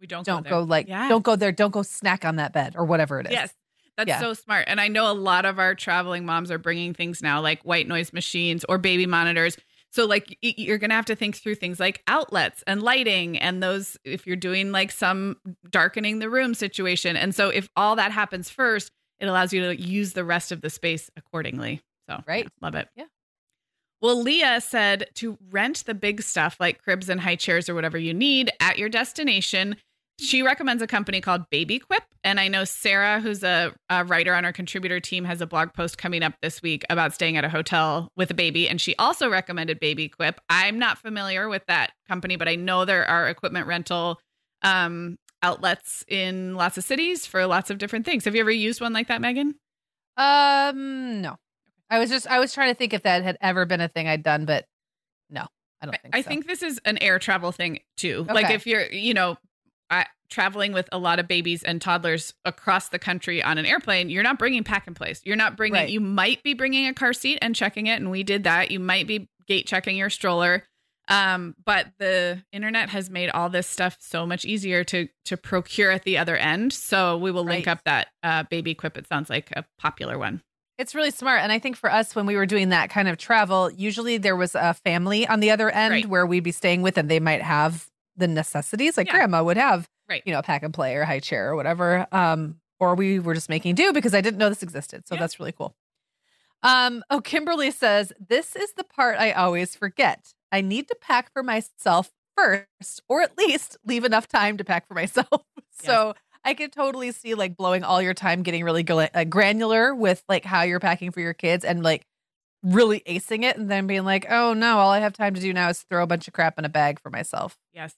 we don't don't go, go like yeah. don't go there. Don't go snack on that bed or whatever it is. Yes, that's Yeah. so smart. And I know a lot of our traveling moms are bringing things now like white noise machines or baby monitors. So like you're going to have to think through things like outlets and lighting and those if you're doing like some darkening the room situation. And so if all that happens first, it allows you to use the rest of the space accordingly. So Right. yeah, love it. Yeah. Well, Leah said to rent the big stuff like cribs and high chairs or whatever you need at your destination she recommends a company called BabyQuip. And I know Sarah, who's a, a, writer on our contributor team, has a blog post coming up this week about staying at a hotel with a baby. And she also recommended BabyQuip. I'm not familiar with that company, but I know there are equipment rental um, outlets in lots of cities for lots of different things. Have you ever used one like that, Meagan? Um, no. I was just I was trying to think if that had ever been a thing I'd done, but no, I don't think. I so. I think this is an air travel thing too. Okay. Like if you're, you know, I, traveling with a lot of babies and toddlers across the country on an airplane, you're not bringing pack and place. You're not bringing. Right. You might be bringing a car seat and checking it, and we did that. You might be gate checking your stroller. Um, but the internet has made all this stuff so much easier to to procure at the other end. So we will link right. up that uh, BabyQuip. It sounds like a popular one. It's really smart. And I think for us, when we were doing that kind of travel, usually there was a family on the other end right. where we'd be staying with, and they might have the necessities like yeah. grandma would have, right? You know, a pack and play or high chair or whatever. Um, or we were just making do because I didn't know this existed. So yeah. that's really cool. Um, oh, Kimberly says, This is the part I always forget. I need to pack for myself first, or at least leave enough time to pack for myself. so I could totally see like blowing all your time getting really uh, granular with like how you're packing for your kids and like really acing it and then being like, oh no, all I have time to do now is throw a bunch of crap in a bag for myself. Yes.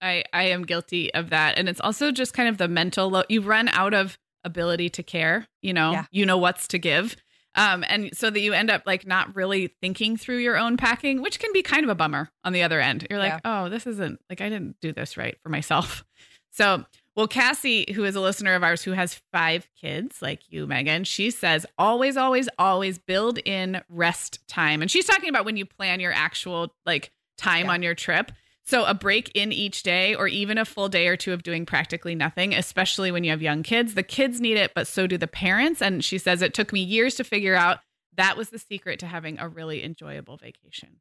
I, I am guilty of that. And it's also just kind of the mental lo- you run out of ability to care, you know, yeah. you know what's to give. Um, and so that you end up like not really thinking through your own packing, which can be kind of a bummer on the other end. You're like, yeah. oh, this isn't like I didn't do this right for myself. So, well, Cassie, who is a listener of ours who has five kids, like you, Meagan, she says always, always, always build in rest time. And she's talking about when you plan your actual like time yeah. on your trip. So a break in each day or even a full day or two of doing practically nothing, especially when you have young kids. The kids need it, but so do the parents. And she says it took me years to figure out that was the secret to having a really enjoyable vacation.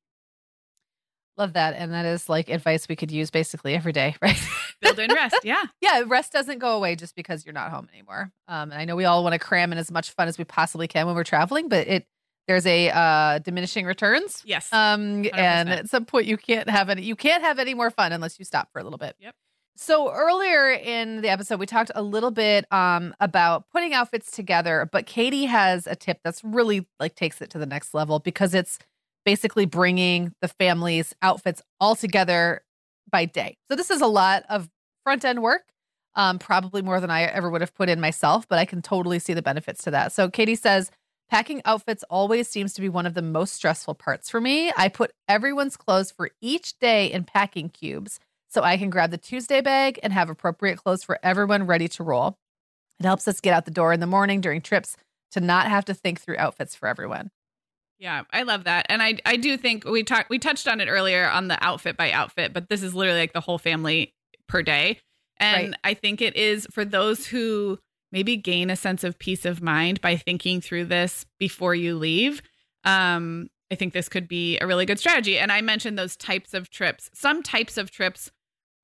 Love that. And that is like advice we could use basically every day, right? Build in rest. Yeah. yeah. Rest doesn't go away just because you're not home anymore. Um, and I know we all want to cram in as much fun as we possibly can when we're traveling, but it there's a uh, diminishing returns. Yes. Um, 100%. and at some point you can't have any you can't have any more fun unless you stop for a little bit. Yep. So earlier in the episode, we talked a little bit um, about putting outfits together, but Katie has a tip that's really like takes it to the next level because it's basically bringing the family's outfits all together by day. So this is a lot of front end work, um, probably more than I ever would have put in myself, but I can totally see the benefits to that. So Katie says Packing outfits always seems to be one of the most stressful parts for me. I put everyone's clothes for each day in packing cubes so I can grab the Tuesday bag and have appropriate clothes for everyone ready to roll. It helps us get out the door in the morning during trips to not have to think through outfits for everyone. Yeah, I love that. And I I do think we talked we touched on it earlier on the outfit by outfit, but this is literally like the whole family per day. And right. I think it is for those who maybe gain a sense of peace of mind by thinking through this before you leave. Um, I think this could be a really good strategy. And I mentioned those types of trips. Some types of trips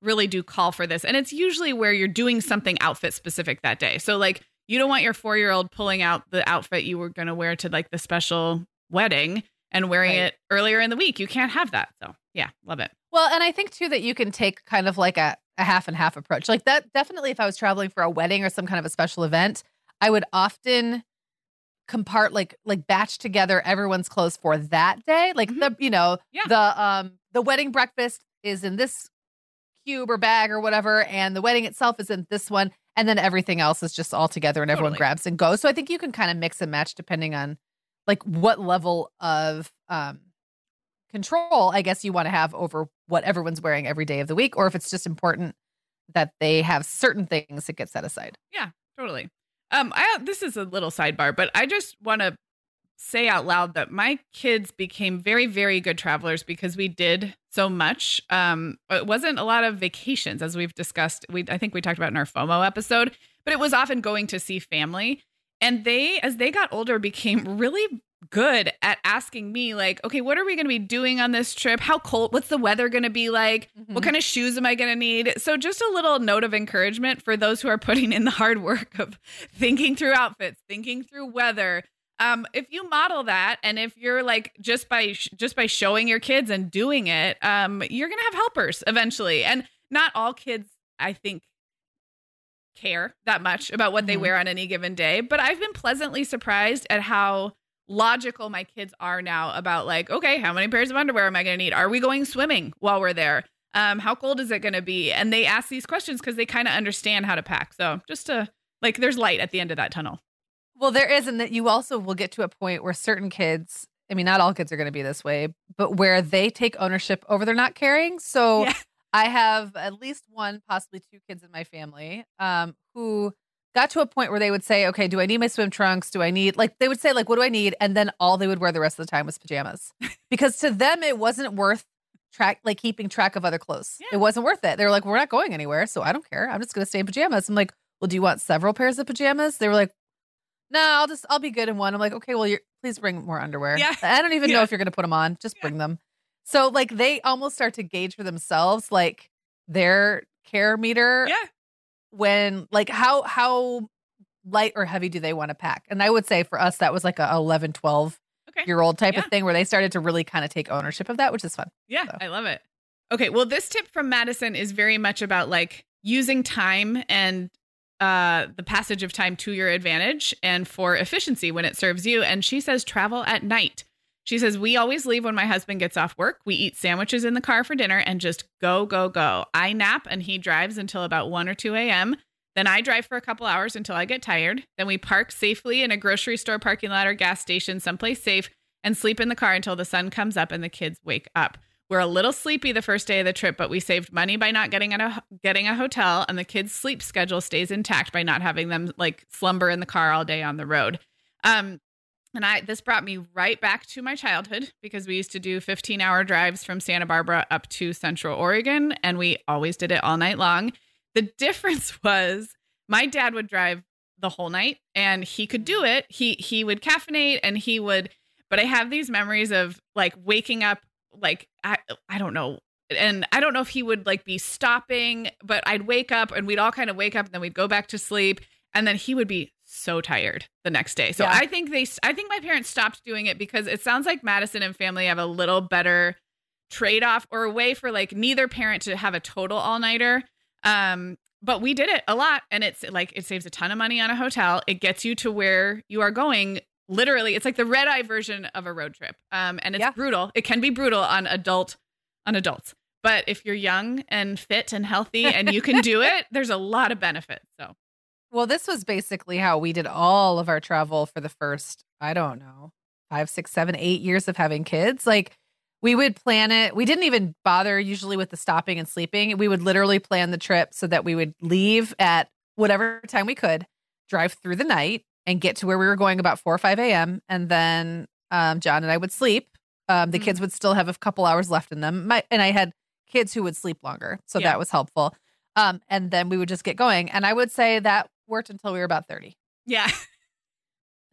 really do call for this. And it's usually where you're doing something outfit specific that day. So, like, you don't want your four year old pulling out the outfit you were going to wear to like the special wedding and wearing right. it earlier in the week. You can't have that. So, yeah, love it. Well, and I think too that you can take kind of like a a half and half approach. Like that definitely if I was traveling for a wedding or some kind of a special event, I would often compart like like batch together everyone's clothes for that day. Like mm-hmm. the you know, yeah. the um the wedding breakfast is in this cube or bag or whatever and the wedding itself is in this one and then everything else is just all together and totally. everyone grabs and goes. So I think you can kind of mix and match depending on like what level of um control I guess you want to have over what everyone's wearing every day of the week, or if it's just important that they have certain things that get set aside. Yeah, totally. Um, I this is a little sidebar, but I just want to say out loud that my kids became very, very good travelers because we did so much. Um, it wasn't a lot of vacations, as we've discussed. We I think we talked about in our FOMO episode, but it was often going to see family. And they, as they got older, became really good at asking me like okay what are we going to be doing on this trip how cold what's the weather going to be like mm-hmm. what kind of shoes am i going to need so just a little note of encouragement for those who are putting in the hard work of thinking through outfits thinking through weather um, if you model that and if you're like just by just by showing your kids and doing it um, you're going to have helpers eventually and not all kids i think care that much about what they Mhm. wear on any given day. But I've been pleasantly surprised at how logical my kids are now about like, okay, how many pairs of underwear am I going to need? Are we going swimming while we're there? Um, how cold is it going to be? And they ask these questions because they kind of understand how to pack. So just to like, there's light at the end of that tunnel. Well, there is, and that you also will get to a point where certain kids, I mean, not all kids are going to be this way, but where they take ownership over their not caring. So Yeah. I have at least one, possibly two kids in my family um, who got to a point where they would say, okay, do I need my swim trunks? Do I need, like, they would say, like, what do I need? And then all they would wear the rest of the time was pajamas because to them, it wasn't worth track, like keeping track of other clothes. Yeah. It wasn't worth it. They were like, we're not going anywhere. So I don't care. I'm just going to stay in pajamas. I'm like, well, do you want several pairs of pajamas? They were like, no, I'll just, I'll be good in one. I'm like, okay, well, you're, please bring more underwear. Yeah. I don't even know if you're going to put them on. Just Yeah. bring them. So, like, they almost start to gauge for themselves, like, their care meter Yeah. When, like, how, how light or heavy do they want to pack? And I would say for us, that was like a 11, 12 Okay. year old type Yeah. of thing where they started to really kind of take ownership of that, which is fun. Yeah, So. I love it. Okay, well, this tip from Madison is very much about like using time and uh, the passage of time to your advantage and for efficiency when it serves you. And she says travel at night. She says, We always leave when my husband gets off work. We eat sandwiches in the car for dinner and just go, go, go. I nap and he drives until about 1 or 2 a.m. Then I drive for a couple hours until I get tired. Then we park safely in a grocery store parking lot or gas station, someplace safe, and sleep in the car until the sun comes up and the kids wake up. We're a little sleepy the first day of the trip, but we saved money by not getting a getting a hotel, and the kids' sleep schedule stays intact by not having them like slumber in the car all day on the road. Um, and I this brought me right back to my childhood because we used to do 15 hour drives from Santa Barbara up to Central Oregon, and we always did it all night long. The difference was my dad would drive the whole night, and he could do it. He he would caffeinate, and he would. But I have these memories of like waking up like I I don't know. And I don't know if he would like be stopping, but I'd wake up and we'd all kind of wake up and then we'd go back to sleep and then he would be so tired the next day. So Yeah. I think they I think my parents stopped doing it because it sounds like Madison and family have a little better trade-off or a way for like neither parent to have a total all-nighter. Um but we did it a lot and it's like it saves a ton of money on a hotel. It gets you to where you are going literally it's like the red eye version of a road trip um and it's Yeah. brutal it can be brutal on adult on adults but if you're young and fit and healthy and you can do it there's a lot of benefits so Well, this was basically how we did all of our travel for the first, I don't know, five, six, seven, eight years of having kids. Like we would plan it. We didn't even bother usually with the stopping and sleeping. We would literally plan the trip so that we would leave at whatever time we could, drive through the night, and get to where we were going about 4 or 5 a.m. And then um, John and I would sleep. Um, the Mhm. kids would still have a couple hours left in them. My, and I had kids who would sleep longer. So Yeah. that was helpful. Um, and then we would just get going. And I would say that worked until we were about 30. yeah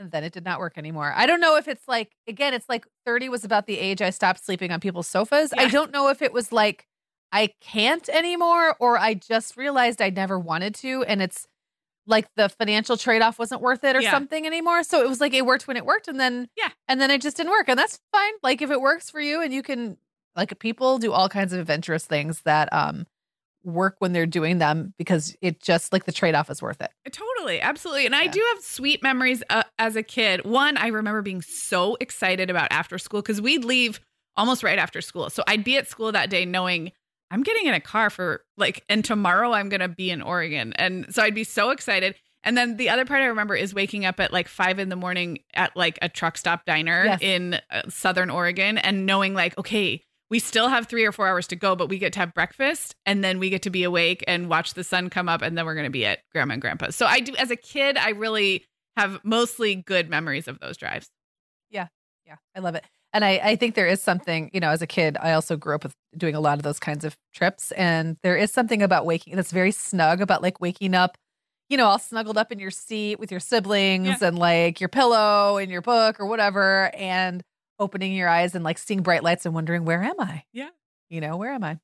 And then it did not work anymore. I don't know if it's like, again, it's like 30 was about the age I stopped sleeping on people's sofas. I don't know if it was like I can't anymore or I just realized I never wanted to. And it's like the financial trade off wasn't worth it or Yeah. something anymore. So it was like it worked when it worked. And then, Yeah. And then it just didn't work. And that's fine. Like if it works for you and you can, like people do all kinds of adventurous things that, um, work when they're doing them because it just like the trade off is worth it. Totally, absolutely. And I do have sweet memories uh, as a kid. One, I remember being so excited about after school because we'd leave almost right after school. So I'd be at school that day knowing I'm getting in a car for like, and tomorrow I'm going to be in Oregon. And so I'd be so excited. And then the other part I remember is waking up at like five in the morning at like a truck stop diner Yes. in uh, Southern Oregon and knowing like, okay, we still have three or four hours to go, but we get to have breakfast and then we get to be awake and watch the sun come up and then we're going to be at grandma and grandpa's. So I do, as a kid, I really have mostly good memories of those drives. Yeah, Yeah. I love it. And I, I think there is something, you know, as a kid, I also grew up with doing a lot of those kinds of trips. And there is something about waking that's very snug about like waking up, you know, all snuggled up in your seat with your siblings and like your pillow and your book or whatever, and opening your eyes and like seeing bright lights and wondering, where am I? Yeah. You know, where am I?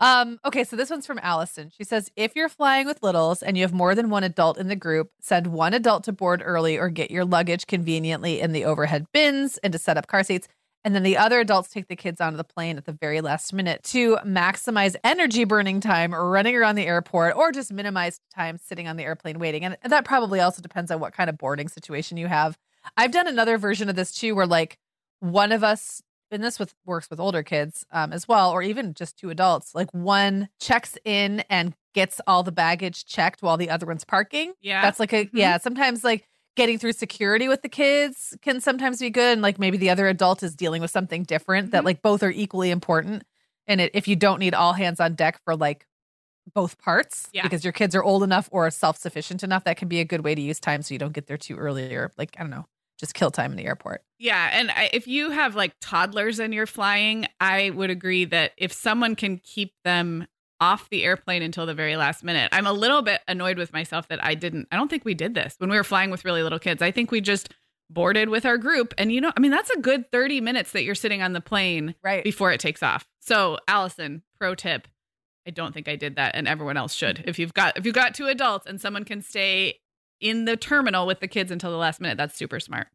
Um, okay, so this one's from Allison. She says, if you're flying with littles and you have more than one adult in the group, send one adult to board early or get your luggage conveniently in the overhead bins and to set up car seats. And then the other adults take the kids onto the plane at the very last minute to maximize energy burning time running around the airport or just minimize time sitting on the airplane waiting. And that probably also depends on what kind of boarding situation you have. I've done another version of this too, where like one of us, and this with works with older kids um, as well, or even just two adults, like one checks in and gets all the baggage checked while the other one's parking. Yeah. That's like a, Mhm. yeah, sometimes like getting through security with the kids can sometimes be good. And like maybe the other adult is dealing with something different that Mhm. like both are equally important. And it, if you don't need all hands on deck for like both parts Yeah. because your kids are old enough or self sufficient enough, that can be a good way to use time so you don't get there too early or like, I don't know, just kill time in the airport. Yeah, and I, if you have like toddlers and you're flying, I would agree that if someone can keep them off the airplane until the very last minute. I'm a little bit annoyed with myself that I didn't I don't think we did this when we were flying with really little kids. I think we just boarded with our group and you know, I mean that's a good 30 minutes that you're sitting on the plane Right. before it takes off. So, Allison, pro tip, I don't think I did that and everyone else should. If you've got if you've got two adults and someone can stay in the terminal with the kids until the last minute, that's super smart.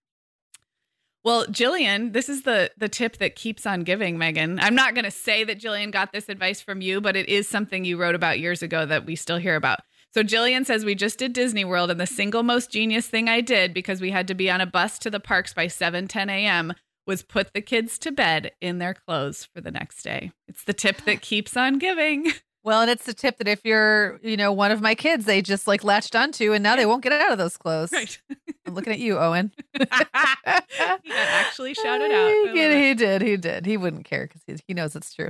Well, Jillian, this is the the tip that keeps on giving, Meagan. I'm not going to say that Jillian got this advice from you, but it is something you wrote about years ago that we still hear about. So Jillian says we just did Disney World, and the single most genius thing I did because we had to be on a bus to the parks by 7 10 a.m. was put the kids to bed in their clothes for the next day. It's the tip that keeps on giving. Well, and it's the tip that if you're, you know, one of my kids, they just like latched onto and now they won't get out of those clothes. Right. I'm looking at you, Owen. he actually shouted out. He, did, he did. He did. He wouldn't care because he, he knows it's true.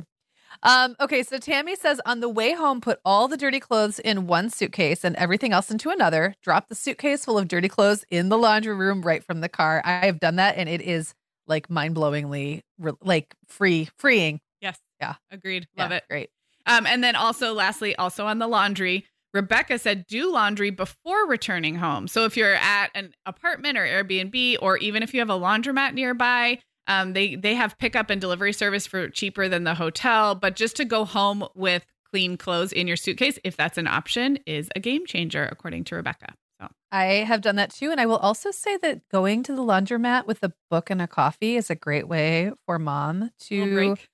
Um, okay, so Tammy says on the way home, put all the dirty clothes in one suitcase and everything else into another. Drop the suitcase full of dirty clothes in the laundry room right from the car. I have done that and it is like mind blowingly like free, freeing. Yes. Yeah. Agreed. Love Yeah, it. Great. Um, and then also, lastly, also on the laundry, Rebecca said do laundry before returning home. So if you're at an apartment or Airbnb, or even if you have a laundromat nearby, um, they they have pickup and delivery service for cheaper than the hotel. But just to go home with clean clothes in your suitcase, if that's an option, is a game changer, according to Rebecca. So I have done that too. And I will also say that going to the laundromat with a book and a coffee is a great way for mom to break.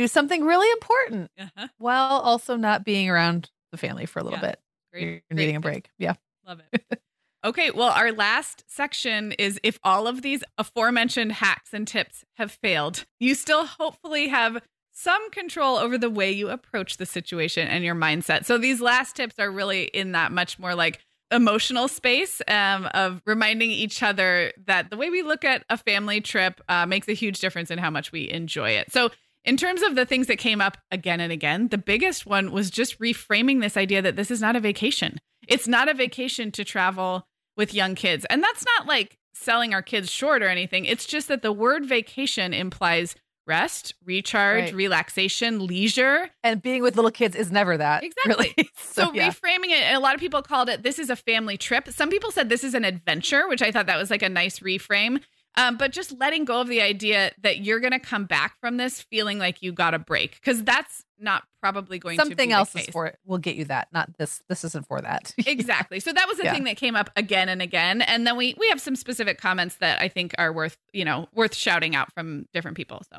Do something really important Uh-huh. while also not being around the family for a little Yeah. bit. Great, You're great needing a break. Yeah. Love it. okay, well, our last section is if all of these aforementioned hacks and tips have failed, you still hopefully have some control over the way you approach the situation and your mindset. So these last tips are really in that much more like emotional space um, of reminding each other that the way we look at a family trip uh, makes a huge difference in how much we enjoy it. So in terms of the things that came up again and again, the biggest one was just reframing this idea that this is not a vacation. It's not a vacation to travel with young kids. And that's not like selling our kids short or anything. It's just that the word vacation implies rest, recharge, Right. relaxation, leisure. And being with little kids is never that. Exactly. Really. So, yeah. reframing it, a lot of people called it this is a family trip. Some people said this is an adventure, which I thought that was like a nice reframe. Um, but just letting go of the idea that you're going to come back from this feeling like you got a break, because that's not probably going to be something the else is for it. Will get you that. Not this. This isn't for that. exactly. So that was the Yeah. thing that came up again and again, and then we we have some specific comments that I think are worth you know worth shouting out from different people. So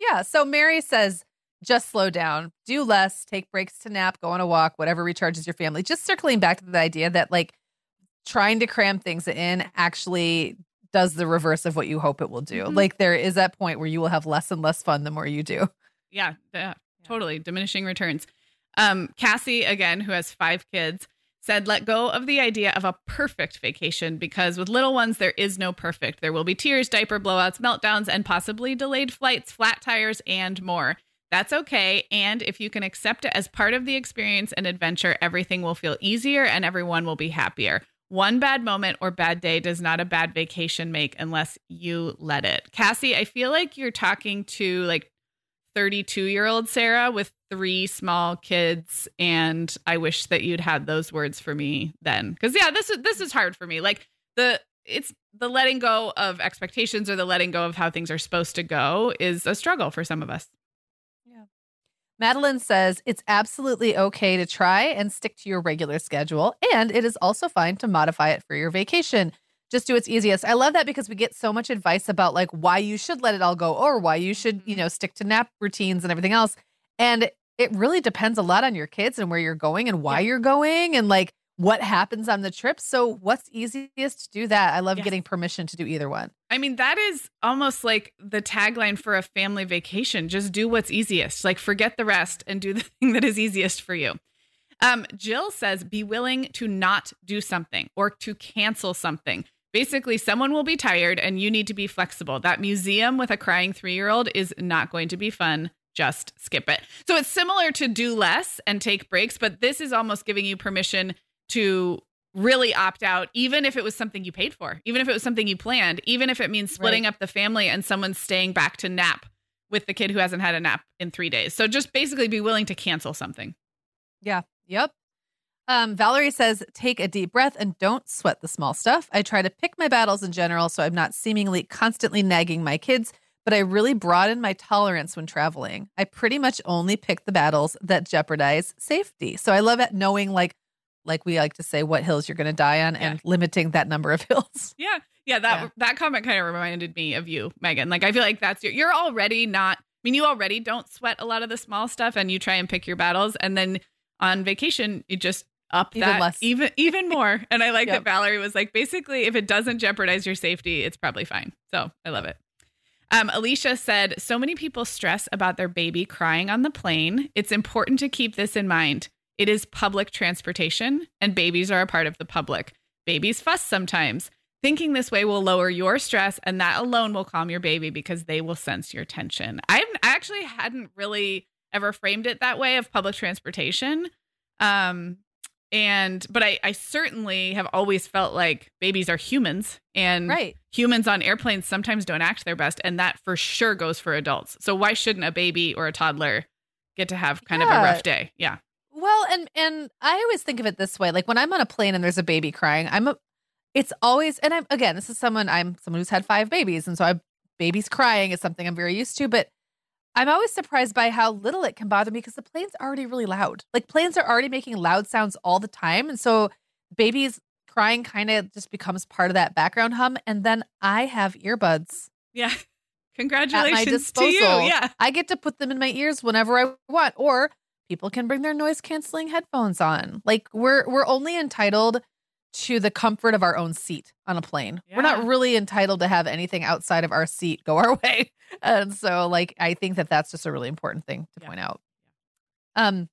Yeah. So Mary says, just slow down, do less, take breaks to nap, go on a walk, whatever recharges your family. Just circling back to the idea that like trying to cram things in actually does the reverse of what you hope it will do. Mhm. Like there is that point where you will have less and less fun the more you do. yeah, yeah, totally diminishing returns. Um, Cassie, again, who has five kids, said, let go of the idea of a perfect vacation because with little ones, there is no perfect. There will be tears, diaper blowouts, meltdowns, and possibly delayed flights, flat tires, and more. That's okay. And if you can accept it as part of the experience and adventure, everything will feel easier and everyone will be happier. One bad moment or bad day does not a bad vacation make unless you let it. Cassie, I feel like you're talking to like 32 year old Sarah with three small kids. And I wish that you'd had those words for me then. Cause yeah, this is, this is hard for me. Like the, it's the letting go of expectations or the letting go of how things are supposed to go is a struggle for some of us. Madeline says it's absolutely okay to try and stick to your regular schedule, and it is also fine to modify it for your vacation. just do what's easiest. I love that because we get so much advice about like why you should let it all go or why you should, you Mm-hmm. know, stick to nap routines and everything else. And it really depends a lot on your kids and where you're going and why Yeah. you're going and like what happens on the trip. So what's easiest to do that? I love Yes. getting permission to do either one. I mean, that is almost like the tagline for a family vacation. Just do what's easiest. Like forget the rest and do the thing that is easiest for you. Um, Jill says, be willing to not do something or to cancel something. Basically, someone will be tired and you need to be flexible. That museum with a crying three year old is not going to be fun. Just skip it. So it's similar to do less and take breaks, but this is almost giving you permission to really opt out, even if it was something you paid for, even if it was something you planned, even if it means splitting up the family and someone staying back to nap with the kid who hasn't had a nap in three days. So just basically be willing to cancel something. Yeah. Yep. Um, Valerie says, take a deep breath and don't sweat the small stuff. I try to pick my battles in general so I'm not seemingly constantly nagging my kids, but I really broaden my tolerance when traveling. I pretty much only pick the battles that jeopardize safety. So I love it knowing like like we like to say what hills you're going to die on and limiting that number of hills. Yeah. Yeah. That Yeah. that comment kind of reminded me of you, Meagan. Like I feel like that's your you're already not I mean, you already don't sweat a lot of the small stuff and you try and pick your battles. And then on vacation, you just up Even that less. even even more. And I like Yep. that Valerie was like, basically, if it doesn't jeopardize your safety, it's probably fine. So I love it. Um, Alicia said, so many people stress about their baby crying on the plane. It's important to keep this in mind. It is public transportation, and babies are a part of the public. Babies fuss sometimes. Thinking this way will lower your stress, and that alone will calm your baby because they will sense your tension. I I actually hadn't really ever framed it that way of public transportation. Um, and but I, I certainly have always felt like babies are humans and Right. humans on airplanes sometimes don't act their best and that for sure goes for adults so why shouldn't a baby or a toddler get to have kind of a rough day yeah Well, and and I always think of it this way: like when I'm on a plane and there's a baby crying, I'm a. It's always, and I'm again, this is someone I'm someone who's had five babies, and so I babies crying is something I'm very used to. But I'm always surprised by how little it can bother me because the plane's already really loud. Like planes are already making loud sounds all the time, and so babies crying kind of just becomes part of that background hum. And then I have earbuds yeah congratulations to disposal. you yeah I get to put them in my ears whenever I want, or people can bring their noise canceling headphones on. Like we're we're only entitled to the comfort of our own seat on a plane. We're not really entitled to have anything outside of our seat go our way. And so like I think that that's just a really important thing to Yeah. point out. Um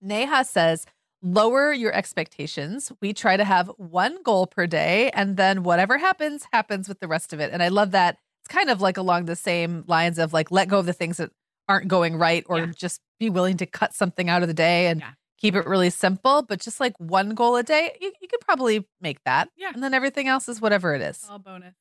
Neha says lower your expectations. We try to have one goal per day and then whatever happens happens with the rest of it. And I love that. It's kind of like along the same lines of like let go of the things that aren't going right or Yeah. just be willing to cut something out of the day and Yeah. keep it really simple, but just like one goal a day, you, you could probably make that. Yeah. And then everything else is whatever it is. all bonus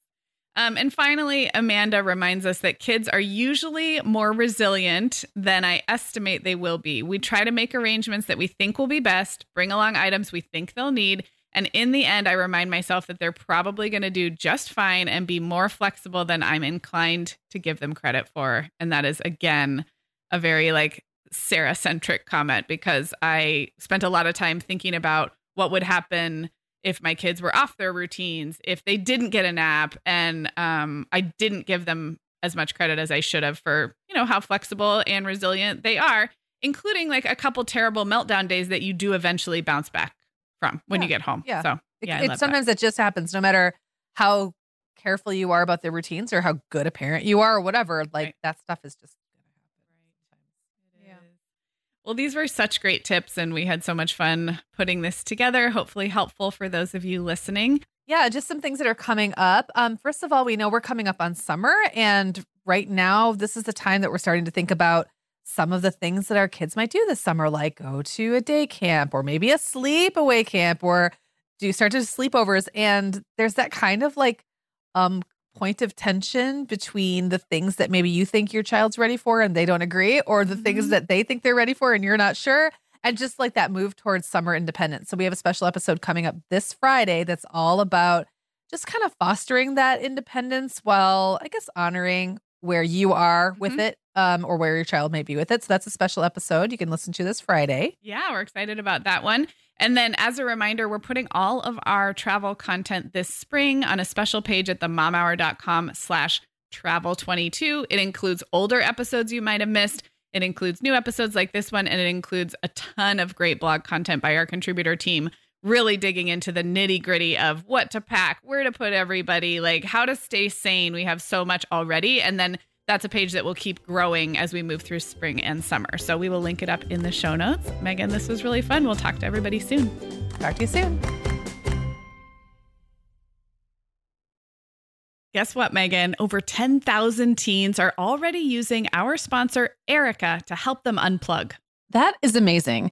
um, and finally amanda reminds us that kids are usually more resilient than i estimate they will be we try to make arrangements that we think will be best bring along items we think they'll need and in the end i remind myself that they're probably going to do just fine and be more flexible than i'm inclined to give them credit for. And that is again a very like sarah centric comment because i spent a lot of time thinking about what would happen if my kids were off their routines, if they didn't get a nap, and um, I didn't give them as much credit as I should have for you know how flexible and resilient they are, including like a couple terrible meltdown days that you do eventually bounce back from when Yeah, you get home. yeah. So It, yeah, it- love sometimes it just happens no matter how careful you are about their routines or how good a parent you are or whatever. Like Right. that stuff is just going to happen. that. Yeah. Well, these were such great tips, and we had so much fun putting this together. Hopefully, helpful for those of you listening. Yeah, just some things that are coming up. Um, first of all, we know we're coming up on summer, and right now, this is the time that we're starting to think about some of the things that our kids might do this summer, like go to a day camp or maybe a sleepaway camp or do start to sleepovers. And there's that kind of like um point of tension between the things that maybe you think your child's ready for and they don't agree, or the things Mhm. that they think they're ready for and you're not sure. And just like that move towards summer independence. So we have a special episode coming up this Friday that's all about just kind of fostering that independence while I guess honoring where you are with Mhm. it um, or where your child may be with it. So that's a special episode you can listen to this Friday. Yeah, we're excited about that one. And then, as a reminder, we're putting all of our travel content this spring on a special page at themomhour.com slash travel 22. It includes older episodes you might have missed. It includes new episodes like this one, and it includes a ton of great blog content by our contributor team, really digging into the nitty gritty of what to pack, where to put everybody, like how to stay sane. We have so much already. And then that's a page that will keep growing as we move through spring and summer. So we will link it up in the show notes. Meagan, this was really fun. We'll talk to everybody soon. Talk to you soon. Guess what, Meagan? Over 10,000 teens are already using our sponsor, Erika, to help them unplug. That is amazing.